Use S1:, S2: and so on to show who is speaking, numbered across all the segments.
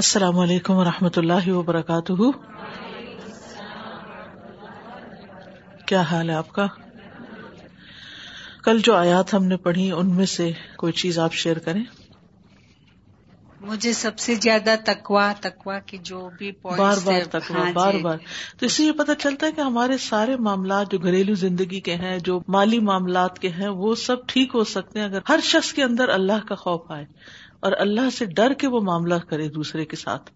S1: السلام علیکم و رحمۃ اللہ وبرکاتہ کیا حال ہے آپ کا کل جو آیات ہم نے پڑھی ان میں سے کوئی چیز آپ شیئر کریں
S2: مجھے سب سے زیادہ تکوا تکوا کی جو بھی
S1: بار بار تکوا
S2: ہاں
S1: بار
S2: جی۔
S1: بار تو اس سے یہ پتا چلتا ہے کہ ہمارے سارے معاملات جو گھریلو زندگی کے ہیں جو مالی معاملات کے ہیں وہ سب ٹھیک ہو سکتے ہیں اگر ہر شخص کے اندر اللہ کا خوف آئے اور اللہ سے ڈر کے وہ معاملہ کرے دوسرے کے ساتھ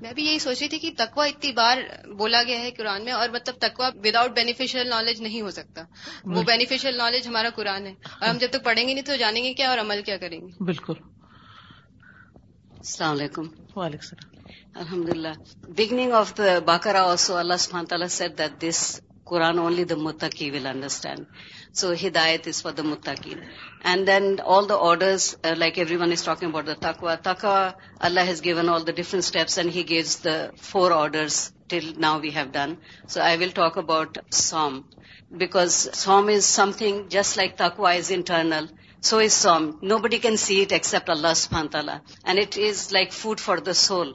S3: میں بھی یہی سوچی تھی کہ تقوا اتنی بار بولا گیا ہے قرآن میں اور مطلب تکوا وداؤٹ بینیفیشیل نالج نہیں ہو سکتا وہ بینیفیشیل نالج ہمارا قرآن ہے اور ہم جب تک پڑھیں گے نہیں تو جانیں گے کیا اور عمل کیا کریں گے
S1: بالکل
S4: السلام علیکم
S1: وعلیکم السلام
S4: الحمد للہ beginning of the Baqarah also Allah تعالیٰ set this Quran only the متک he will understand so he that is for the متاکی and then all the orders like every one is talking about the تکو تکوا Allah has given all the different steps and he gives the four orders now we have done so I will talk about سام because سام is something just like تکو is internal So is Saum. Nobody can see it except Allah subhanahu wa ta'ala. And it is like food for the soul.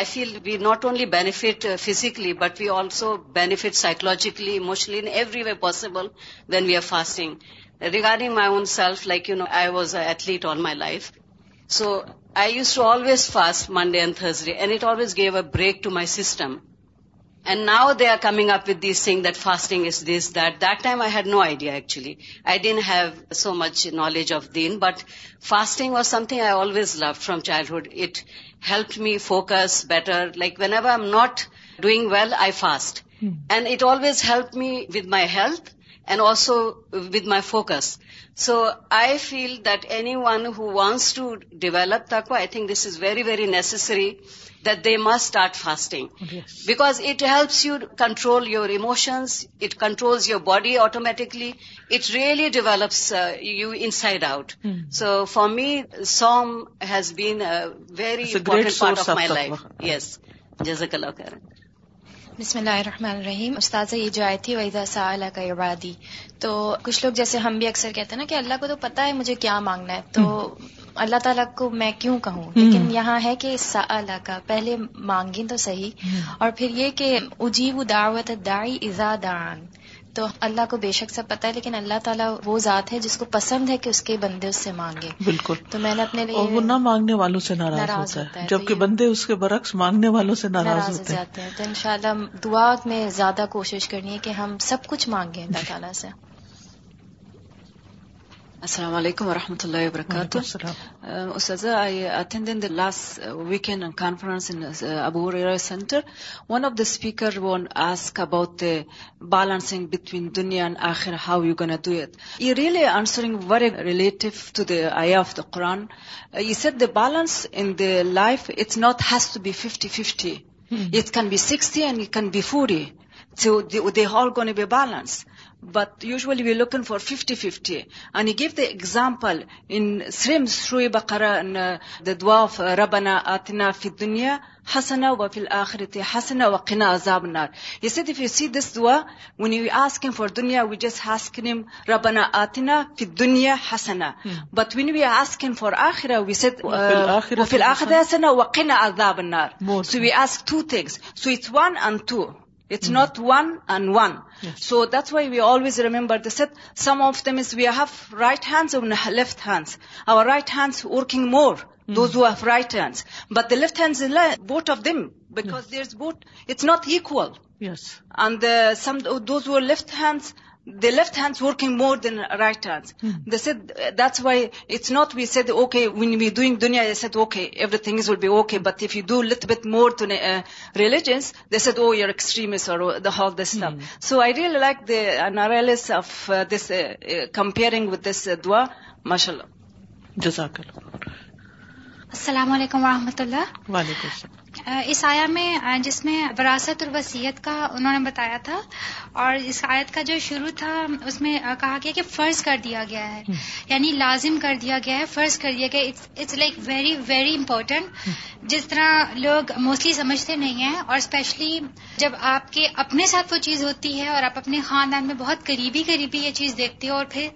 S4: I feel we not only benefit uh, physically, but we also benefit psychologically, emotionally, in every way possible when we are fasting. Regarding my own self, I was an athlete all my life. So I used to always fast Monday and Thursday, and it always gave a break to my system. And now they are coming up with these things that fasting is this, that. That time I had no idea actually. I didn't have so much knowledge of Deen, but fasting was something I always loved from childhood. It helped me focus better. Like whenever I'm not doing well, I fast. Hmm. And it always helped me with my health and also with my focus. So I feel that anyone who wants to develop taqwa, I think this is very, very necessary, that they must start fasting.
S1: Yes.
S4: Because it helps you control your emotions, it controls your body automatically, it really develops uh, you inside out. Hmm. So for me, Saum has been a very important part of my life. Yes. Jazakallah khairan.
S5: بسم اللہ الرحمن الرحیم یہ جو تھی visa سا کا عبادی تو کچھ لوگ جیسے ہم بھی اکثر کہتے ہیں نا کہ اللہ کو تو پتا ہے مجھے کیا مانگنا ہے تو اللہ تعالیٰ کو میں کیوں کہوں لیکن یہاں ہے کہ سا کا پہلے مانگیں تو صحیح اور پھر یہ کہ اجیب دعوت دائی ازا دان تو اللہ کو بے شک سب پتا ہے لیکن اللہ تعالیٰ وہ ذات ہے جس کو پسند ہے کہ اس کے بندے اس سے مانگے
S1: بالکل
S5: تو میں نے اپنے
S1: وہ نہ مانگنے والوں سے ناراض ہوتا, ہے جبکہ
S5: جی۔
S1: بندے اس کے برعکس مانگنے والوں سے ناراض
S5: جاتے ہیں تو ان شاء اللہ دعا میں زیادہ کوشش کرنی ہے کہ ہم سب کچھ مانگے اللہ تعالیٰ سے
S1: السلام
S6: علیکم و رحمۃ اللہ وبرکاتہ of the speaker one asked balancing really relative it's not has can sixty but usually we لکن for fifty fifty and give the example in سریم سرو بکرا دا دعا ربانا آتنا فی دنیا ہسنا وفیل آخر تسن وکھنا دعا when you ask come for دنیا وی دس ہاس کم رب نا آتنا فی دنیا ہسنا but when we ask
S1: him for
S6: آخرا ویس اتھیل آخر وکھنا so we ask
S1: two
S6: things so it one and two It's hmm. not one and one. Yes. So that's why we always remember the set. Some of them is we have right hands and left hands. Our right hands working more, hmm. those who have right hands. But the left hands, both of them, because there's both, it's not equal.
S1: Yes.
S6: And uh, some those who are left hands, the left hand working more than right hands why is not we see ونگیات مورجنس او یورسٹریم is this so I real like comparing with this دعا
S1: ماشاء اللہ
S7: السلام علیکم و رحمۃ اللہ
S1: وعلیکم
S7: اس آیا میں جس میں وراثت اور وسیعت کا انہوں نے بتایا تھا اور اس آیت کا جو شروع تھا اس میں کہا گیا کہ فرض کر دیا گیا ہے یعنی لازم کر دیا گیا ہے فرض کر دیا گیا it's like very very important جس طرح لوگ موسٹلی سمجھتے نہیں ہیں اور اسپیشلی جب آپ کے اپنے ساتھ وہ چیز ہوتی ہے اور آپ اپنے خاندان میں بہت قریبی قریبی یہ چیز دیکھتے ہو اور پھر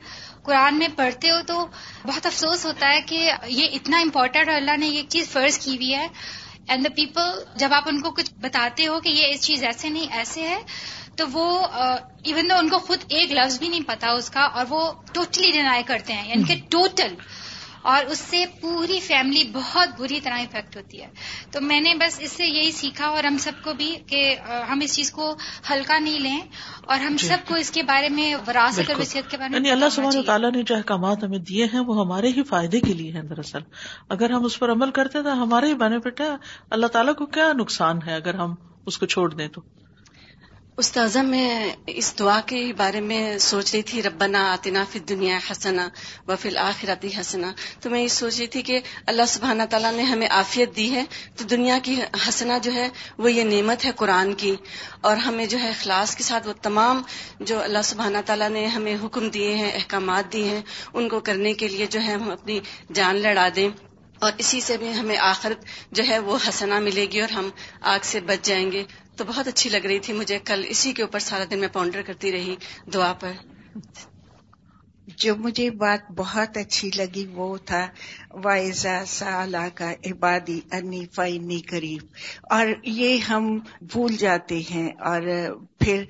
S7: قرآن میں پڑھتے ہو تو بہت افسوس ہوتا ہے کہ یہ اتنا امپورٹنٹ اور اللہ نے یہ چیز فرض کی ہوئی ہے اینڈ دا پیپل جب آپ ان کو کچھ بتاتے ہو کہ یہ اس چیز ایسے نہیں ایسے ہے تو وہ ایون دو ان کو خود ایک لفظ بھی نہیں پتا اس کا اور وہ ٹوٹلی ڈینائی کرتے ہیں یعنی کہ ٹوٹل hmm. اور اس سے پوری فیملی بہت بری طرح افیکٹ ہوتی ہے تو میں نے بس اس سے یہی سیکھا اور ہم سب کو بھی کہ ہم اس چیز کو ہلکا نہیں لیں اور ہم
S1: جی۔
S7: سب کو اس کے بارے میں وراثت اور وصیت کے بارے
S1: یعنی اللہ
S7: سب
S1: تعالیٰ نے جو احکامات ہمیں دیے ہیں وہ ہمارے ہی فائدے کے لیے ہیں دراصل اگر ہم اس پر عمل کرتے تو ہمارے ہی بینیفٹ ہے اللہ تعالیٰ کو کیا نقصان ہے اگر ہم اس کو چھوڑ دیں تو
S4: استاذہ میں اس دعا کے بارے میں سوچ رہی تھی ربنا آتنا فی دنیا حسنا و فی آخراتی حسنا تو میں یہ سوچ رہی تھی کہ اللہ سبحانہ تعالیٰ نے ہمیں عافیت دی ہے تو دنیا کی حسنا جو ہے وہ یہ نعمت ہے قرآن کی اور ہمیں جو ہے اخلاص کے ساتھ وہ تمام جو اللہ سبحانہ تعالیٰ نے ہمیں حکم دیے ہیں احکامات دیے ہیں ان کو کرنے کے لیے جو ہے ہم اپنی جان لڑا دیں اور اسی سے بھی ہمیں آخرت جو ہے وہ حسنا ملے گی اور ہم آگ سے بچ جائیں گے تو بہت اچھی لگ رہی تھی مجھے کل اسی کے اوپر سارا دن میں پاؤنڈر کرتی رہی دعا پر
S8: جو مجھے بات بہت اچھی لگی وہ تھا وائزا سا کا عبادی انی فائنی قریب اور یہ ہم بھول جاتے ہیں اور پھر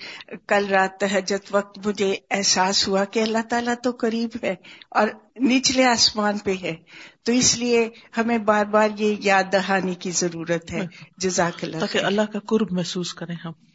S8: کل رات حجت وقت مجھے احساس ہوا کہ اللہ تعالیٰ تو قریب ہے اور نچلے آسمان پہ ہے تو اس لیے ہمیں بار بار یہ یاد دہانی کی ضرورت ہے ہاں۔ جزاک اللہ
S1: تاکہ اللہ کا قرب محسوس کریں ہم